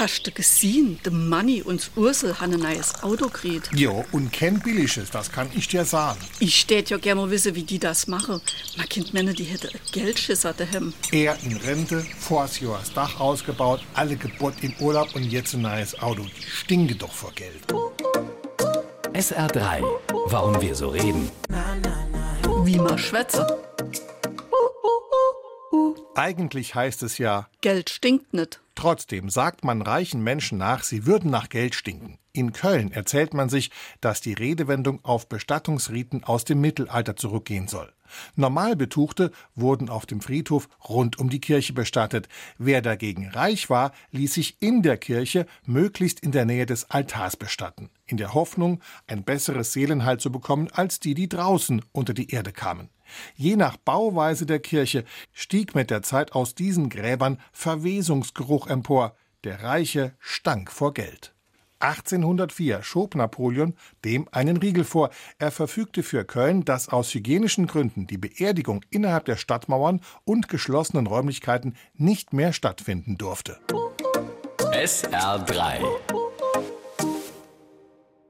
Hast du gesehen, der Manni und Ursel haben ein neues Auto gekriegt. Jo, und kein billiges, das kann ich dir sagen. Ich tät ja gerne mal wissen, wie die das machen. Man kennt Männer, die hätte Geldschisser daheim. Er in Rente, vors Jahr das Dach ausgebaut, alle Geburt in Urlaub und jetzt ein neues Auto. Die stinke doch vor Geld. SR3. Warum wir so reden. Wie man schwätze. Eigentlich heißt es ja, Geld stinkt nicht. Trotzdem sagt man reichen Menschen nach, sie würden nach Geld stinken. In Köln erzählt man sich, dass die Redewendung auf Bestattungsriten aus dem Mittelalter zurückgehen soll. Normal Betuchte wurden auf dem Friedhof rund um die Kirche bestattet. Wer dagegen reich war, ließ sich in der Kirche, möglichst in der Nähe des Altars bestatten, in der Hoffnung, ein besseres Seelenheil zu bekommen als die, die draußen unter die Erde kamen. Je nach Bauweise der Kirche stieg mit der Zeit aus diesen Gräbern Verwesungsgeruch empor. Der Reiche stank vor Geld. 1804 schob Napoleon dem einen Riegel vor. Er verfügte für Köln, dass aus hygienischen Gründen die Beerdigung innerhalb der Stadtmauern und geschlossenen Räumlichkeiten nicht mehr stattfinden durfte. SR3.